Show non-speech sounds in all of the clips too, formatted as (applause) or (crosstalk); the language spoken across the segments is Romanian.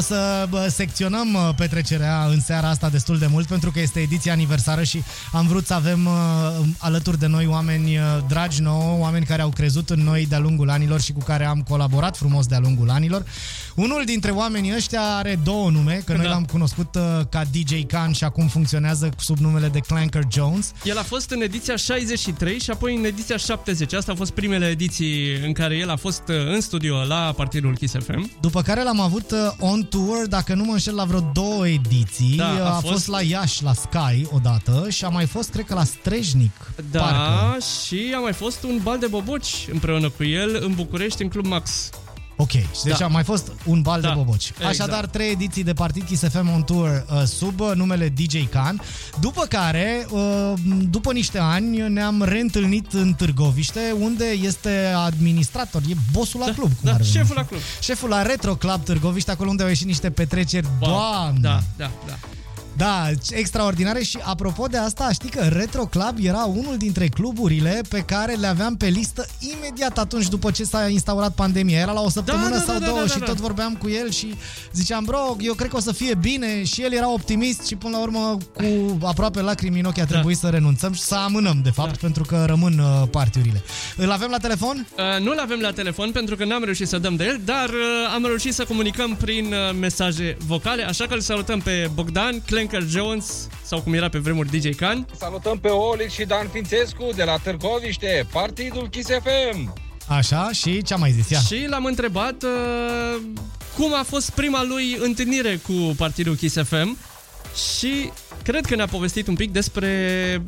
o să bă, secționăm uh, petrecerea în seara asta destul de mult pentru că este ediția aniversară și am vrut să avem uh, alături de noi oameni uh, dragi nouă, oameni care au crezut în noi de-a lungul anilor și cu care am colaborat frumos de-a lungul anilor. Unul dintre oamenii ăștia are două nume, că noi Da. l-am cunoscut uh, ca DJ Khan și acum funcționează sub numele de Clanker Jones. El a fost în ediția 63 și apoi în ediția 70. Asta au fost primele ediții în care el a fost uh, în studio la partidul Kiss FM. După care l-am avut uh, on tour, dacă nu mă înșel, la vreo două ediții. Da, Uh, a a, fost... fost la Iași, la Sky, odată și a mai fost, cred că, la Strejnic. Da, Parcă. și a mai fost un bal de boboci împreună cu el în București, în Club Max. Ok, deci Da. a mai fost un bal Da, de boboci. exact. Așadar, trei ediții de Partid Kiss FM on Tour uh, sub uh, numele DJ Khan. După care, uh, după niște ani, ne-am reîntâlnit în Târgoviște, unde este administrator, e bossul la club. Cum da, ar veni. șeful la club. Șeful la Retro Club Târgoviște, acolo unde au ieșit niște petreceri. Wow. Doamne! Da, da, da. Da, extraordinare și apropo de asta, știi că Retro Club era unul dintre cluburile pe care le aveam pe listă imediat atunci după ce s-a instaurat pandemia. Era la o săptămână da, sau da, două da, da, și da. tot vorbeam cu el și ziceam, bro, eu cred că o să fie bine și el era optimist și până la urmă cu aproape lacrimi în ochi a trebuit să renunțăm și să amânăm, de fapt, pentru că rămân uh, partiurile. Îl avem la telefon? Uh, nu-l avem la telefon pentru că n-am reușit să dăm de el, dar uh, am reușit să comunicăm prin uh, mesaje vocale, așa că îl salutăm pe Bogdan Clanker Jones, sau cum era pe vremuri DJ Khan. Salutăm pe Olic și Dan Fințescu de la Târgoviște, Partidul Kiss FM. Așa, și ce-a mai zis? Ia. Și l-am întrebat uh, cum a fost prima lui întâlnire cu partidul Kiss FM și cred că ne-a povestit un pic despre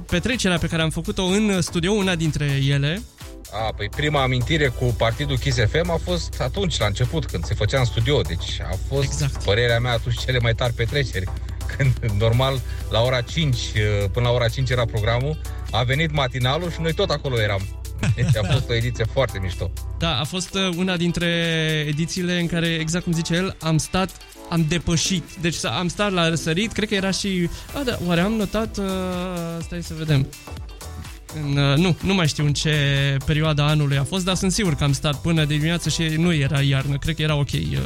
petrecerea pe care am făcut-o în studio, una dintre ele. A, păi prima amintire cu Partidul Kiss FM a fost atunci, la început, când se făcea în studio. Deci a fost, exact. părerea mea, atunci cele mai tari petreceri. Când, normal, la ora 5, uh, până la ora 5 era programul, a venit matinalul și noi tot acolo eram. Deci a fost o ediție foarte mișto. Da, a fost uh, una dintre edițiile în care, exact cum zice el, am stat am depășit. Deci s- am stat la răsărit, cred că era și... A, da, oare am notat... Uh, stai să vedem. În, uh, nu, nu mai știu în ce perioada anului a fost, dar sunt sigur că am stat până de dimineață și nu era iarnă. Cred că era ok. Uh,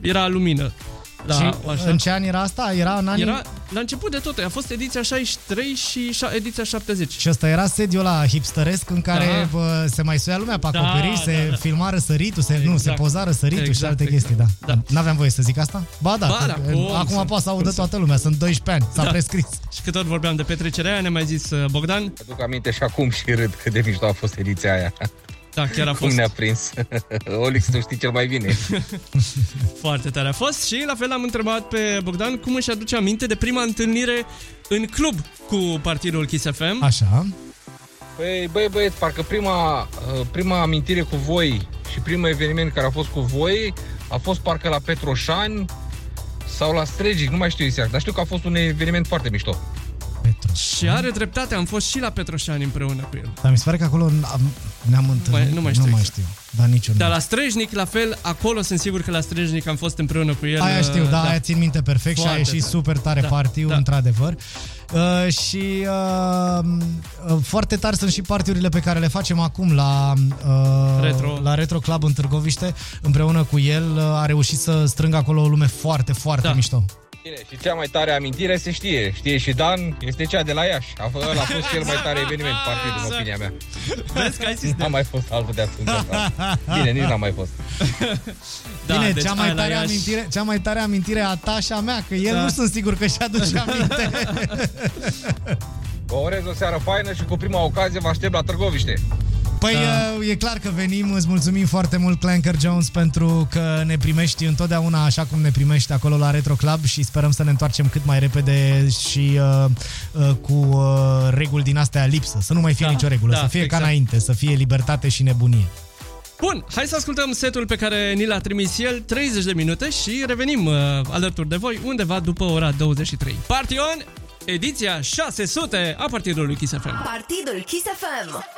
era lumină. Da, și așa. în ce an era asta? Era în anii... Era la început de tot. A fost ediția 63 și șa- ediția 70. Și ăsta era sediul la hipsteresc în care Da. bă, se mai suia lumea pe Da, acoperiș, se da, da. filma răsăritul, se, nu, se Exact. poza răsăritul și Exact, alte exact. chestii, da. Da. N-aveam voie să zic asta? Ba da, Ba că- da, cum acum să- poate să audă cum să- toată lumea, sunt 12 ani, s-a Da. prescris. Și că tot vorbeam de petrecerea aia, ne mai zis uh, Bogdan. Aduc aminte și acum și râd cât de mișto a fost ediția aia. Da, chiar a Cum fost ne-a prins. (laughs) Olix, tu știi cel mai bine. (laughs) foarte tare a fost și la fel am întrebat pe Bogdan cum își aduce aminte de prima întâlnire în club cu partidul Kiss FM. Așa. Păi, băi, băieți, parcă prima, uh, prima amintire cu voi și primul eveniment care a fost cu voi a fost parcă la Petroșani sau la Stregic, nu mai știu exact, dar știu că a fost un eveniment foarte mișto. Și are dreptate, am fost și la Petroșani împreună cu el. Dar mi se pare că acolo am- ne-am întâlnit. mai- nu mai știu Nu mai exact. știu, dar niciun. Dar la Strejnic, la fel, acolo sunt sigur că la Strejnic am fost împreună cu el. Aia știu, uh, da, aia țin minte perfect și a Foarte ieșit tare. super tare Da, party da. într-adevăr. Uh, și uh, uh, foarte tari sunt și partiurile pe care le facem acum la, uh, Retro. la Retro Club în Târgoviște. Împreună cu el uh, a reușit să strângă acolo o lume foarte, foarte Da. mișto. Bine, și cea mai tare amintire se știe. Știe și Dan, este cea de la Iași. A, f- ăla a fost cel mai tare eveniment, partid, în Exact. opinia mea. Vezi că ai zis N-a mai fost altul de atunci. da. Bine, nici n-a mai fost. Da, Bine, deci cea, mai aia la tare Iași- amintire, cea mai tare amintire a ta și a mea, că el Da. nu sunt sigur că și-a aduce (laughs) aminte. Vă urez o seară faină și cu prima ocazie vă aștept la Târgoviște. Păi da. e clar că venim, îți mulțumim foarte mult Clanker Jones pentru că ne primești întotdeauna așa cum ne primești acolo la Retro Club și sperăm să ne întoarcem cât mai repede și uh, uh, cu uh, reguli din astea lipsă, să nu mai fie Da, nicio regulă, da, să fie exact. ca înainte, să fie libertate și nebunie. Bun, hai să ascultăm setul pe care ni l-a trimis el, 30 de minute și revenim uh, alături de voi undeva după ora 23. Partion, ediția 600 a partidului Kiss FM. Partidul Kiss FM.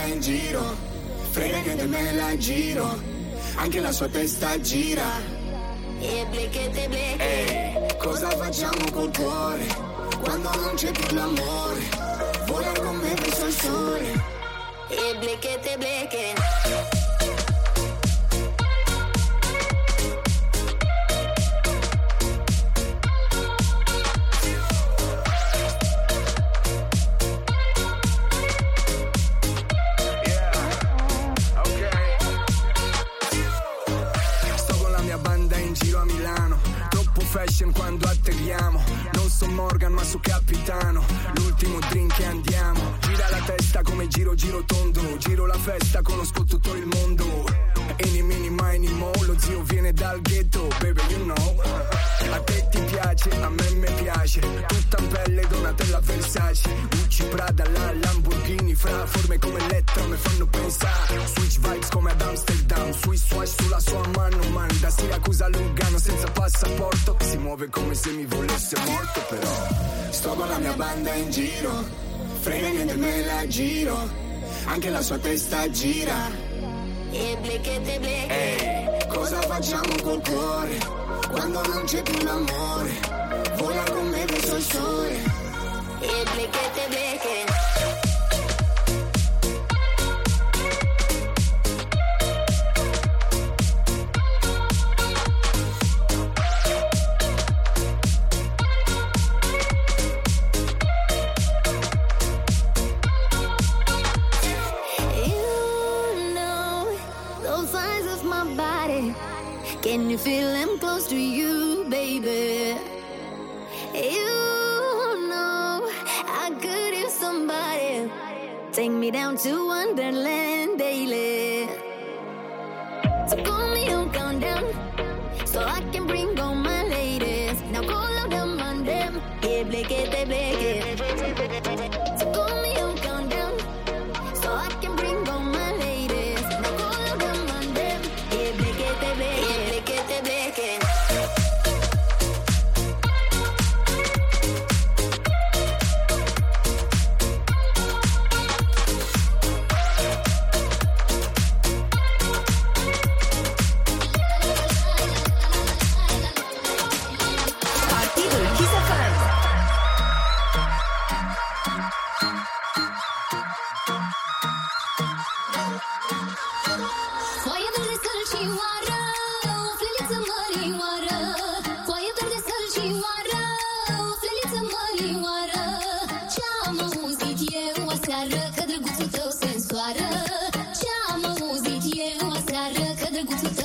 Banda in giro Frega niente me la giro Anche la sua testa gira. E blechete bleche Ehi, cosa facciamo col cuore Quando non c'è più l'amore? Vola con me verso il sole. E blechete bleche piace. Tutta in pelle Donatella Versace. Gucci Prada la Lamborghini Fra forme come Elettra mi fanno pensare. Switch vibes come ad Amsterdam. Swiss swash sulla sua mano Man da Siracusa a Lugano senza passaporto. Si muove come se mi volesse morto però Sto con la mia banda in giro. Frega niente me la giro. Anche la sua testa gira. E blechete bleche Ehi, cosa facciamo col cuore? Quando non c'è più l'amore Hola con bebé soy sola. Y el que te ve Take me down to Wonderland daily. So call me on countdown so I can bring all my ladies. Now call out them on them. Yeah, blake it, blake it. me gusta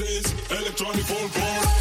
Electronic is electronic.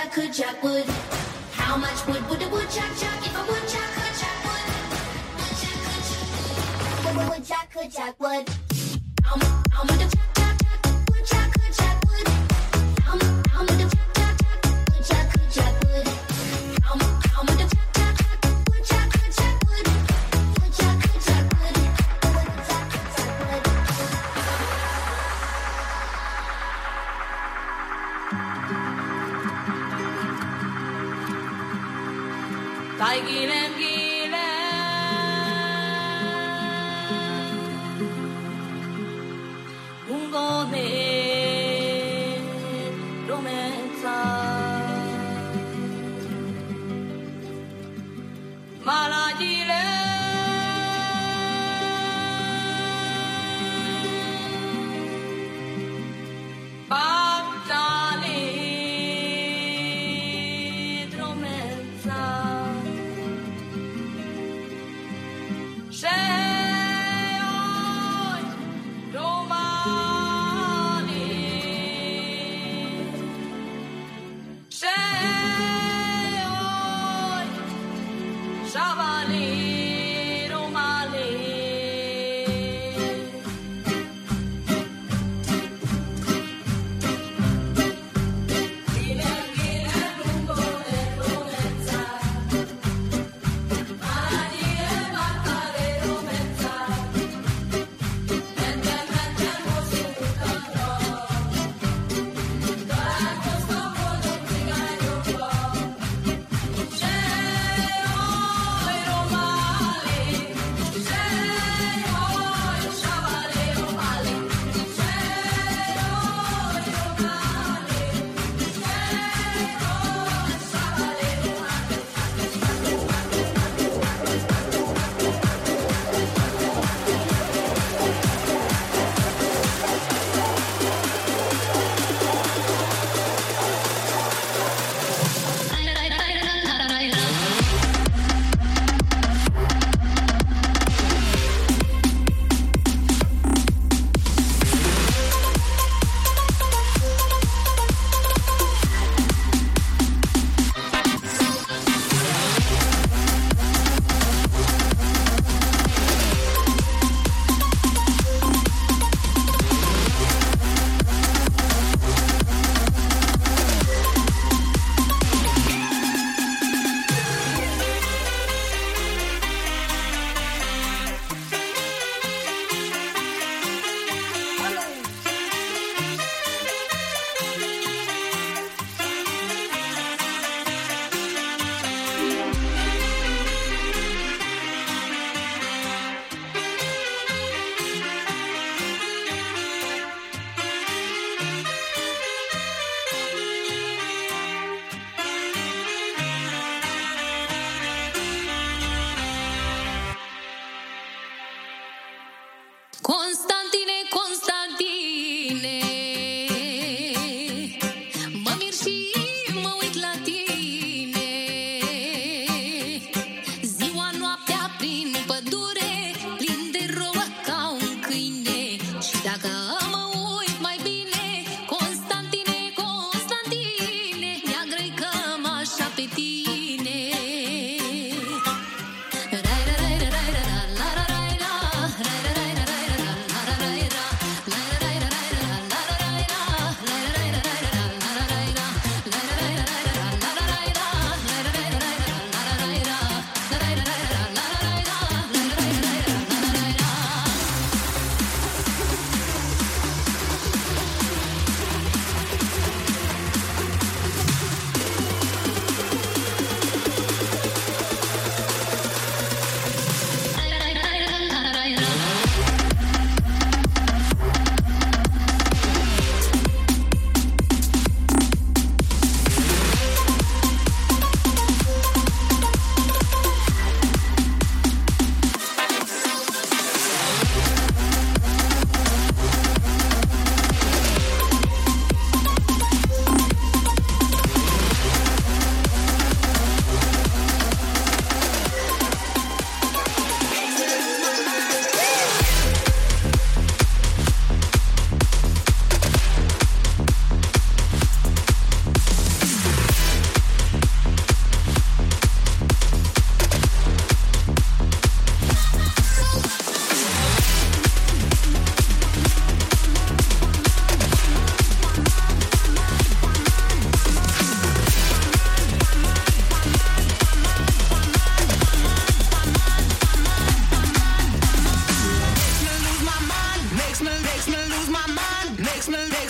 I could chop wood? How much wood would a woodchuck chop if a woodchuck could chuck wood? Woodchuck could chop wood. Woodchuck could wood. How much? Share.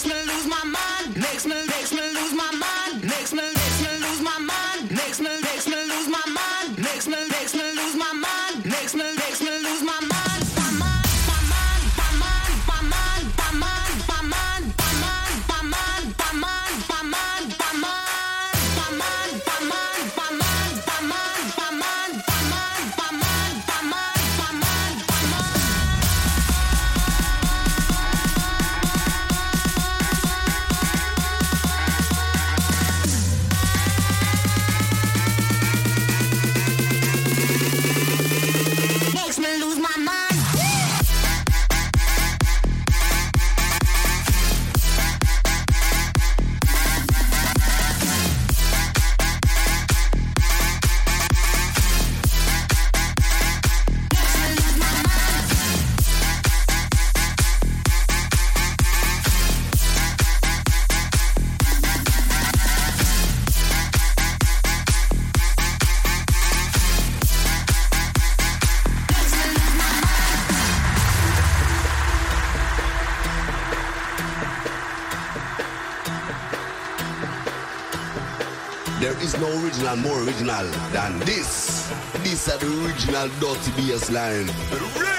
makes me lose. no original more original than this. This is the original Dirty BS line.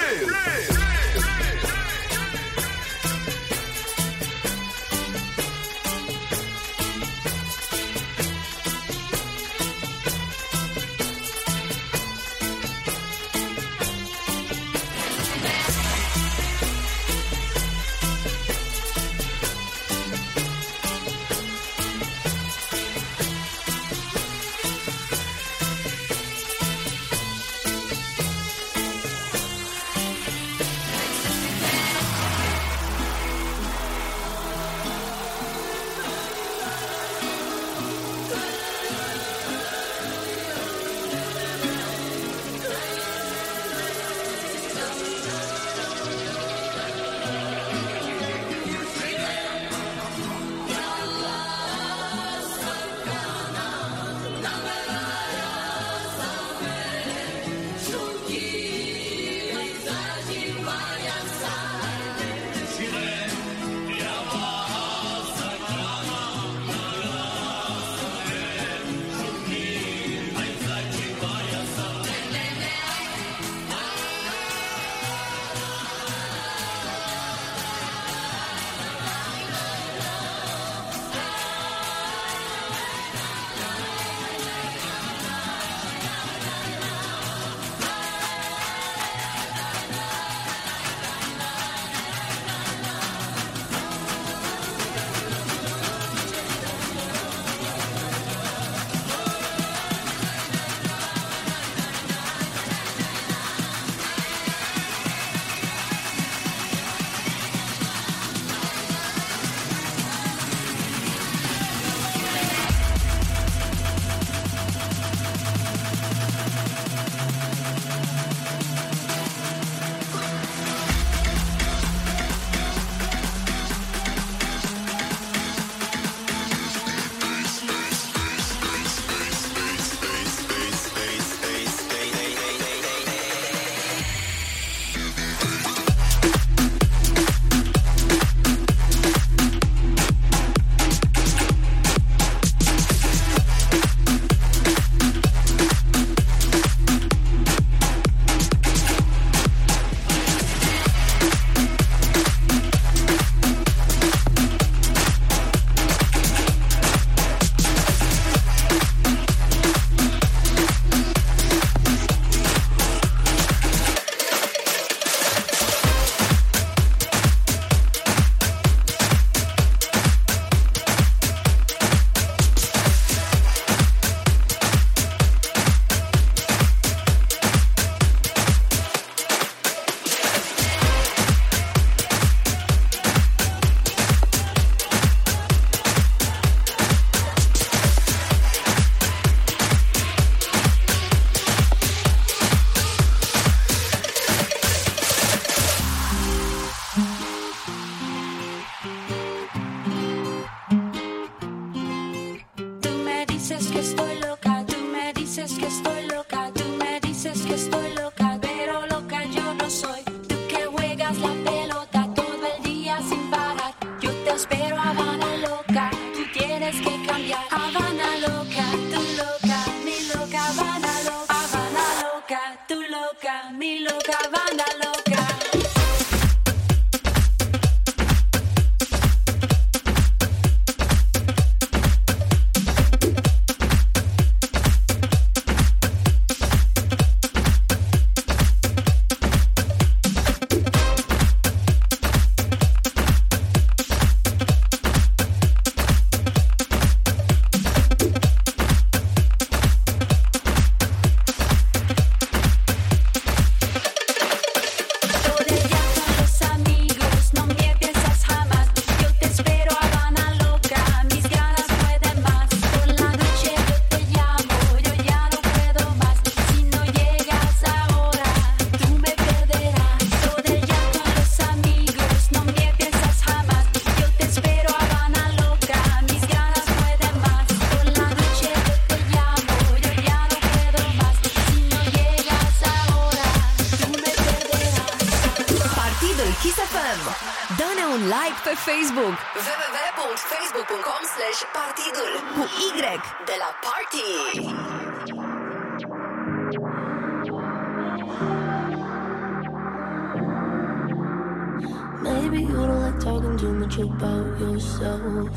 Maybe you don't like talking too much about yourself.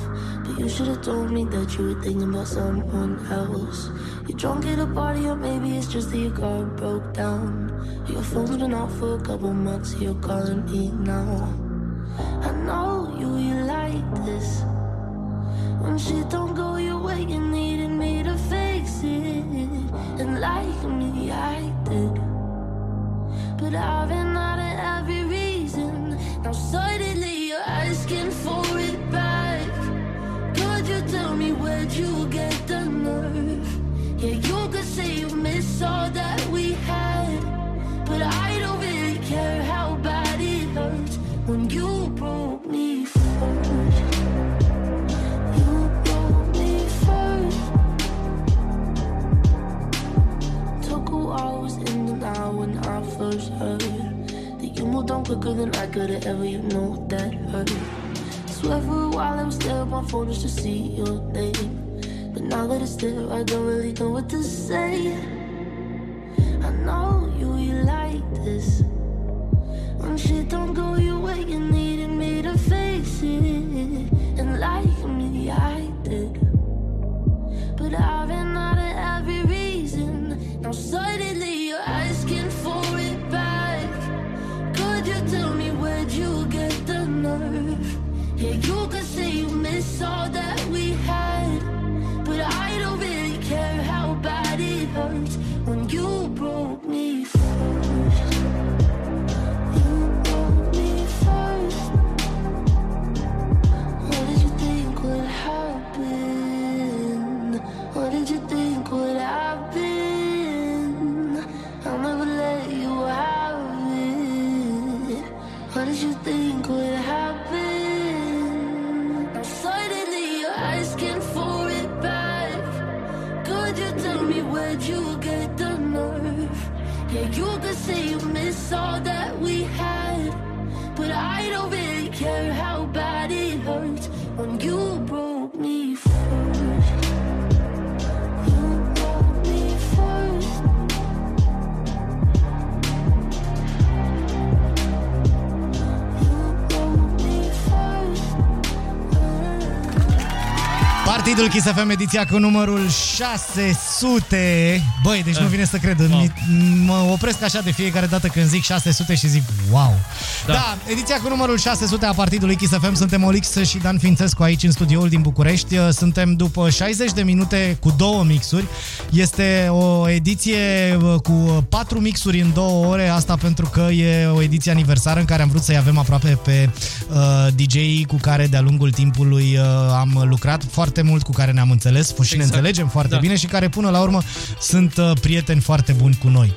But you should have told me that you were thinking about someone else. You're drunk at a party, or maybe it's just that your car broke down. Your phone's been off for a couple months, you're calling me now. I know you, you like this. When shit don't go your way, you needed me to fix it. And like me, I did. But I've been quicker than I could have ever. You know that hurt. Swear for a while I was there on my phone just to see your name. But now that it's there, I don't really know what to say. I know you, you like this. When shit don't go your way, you needed me to face it. Me where'd you get the nerve? Yeah, you could say you miss all that we had. But I don't really care how bad it Partidul Kiss FM, ediția cu numărul 600. Băi, deci nu vine să cred. Wow. Mă opresc așa de fiecare dată când zic 600 și zic wow. Da. da, ediția cu numărul 600 a Partidului Kiss FM. Suntem Olix și Dan Fințescu aici în studioul din București. Suntem după 60 de minute cu două mixuri. Este o ediție cu patru mixuri în două ore. Asta pentru că e o ediție aniversară în care am vrut să-i avem aproape pe uh, DJ-ii cu care de-a lungul timpului uh, am lucrat foarte mult, cu care ne-am înțeles și exact. ne înțelegem foarte Da. bine și care până la urmă sunt uh, prieteni foarte buni cu noi.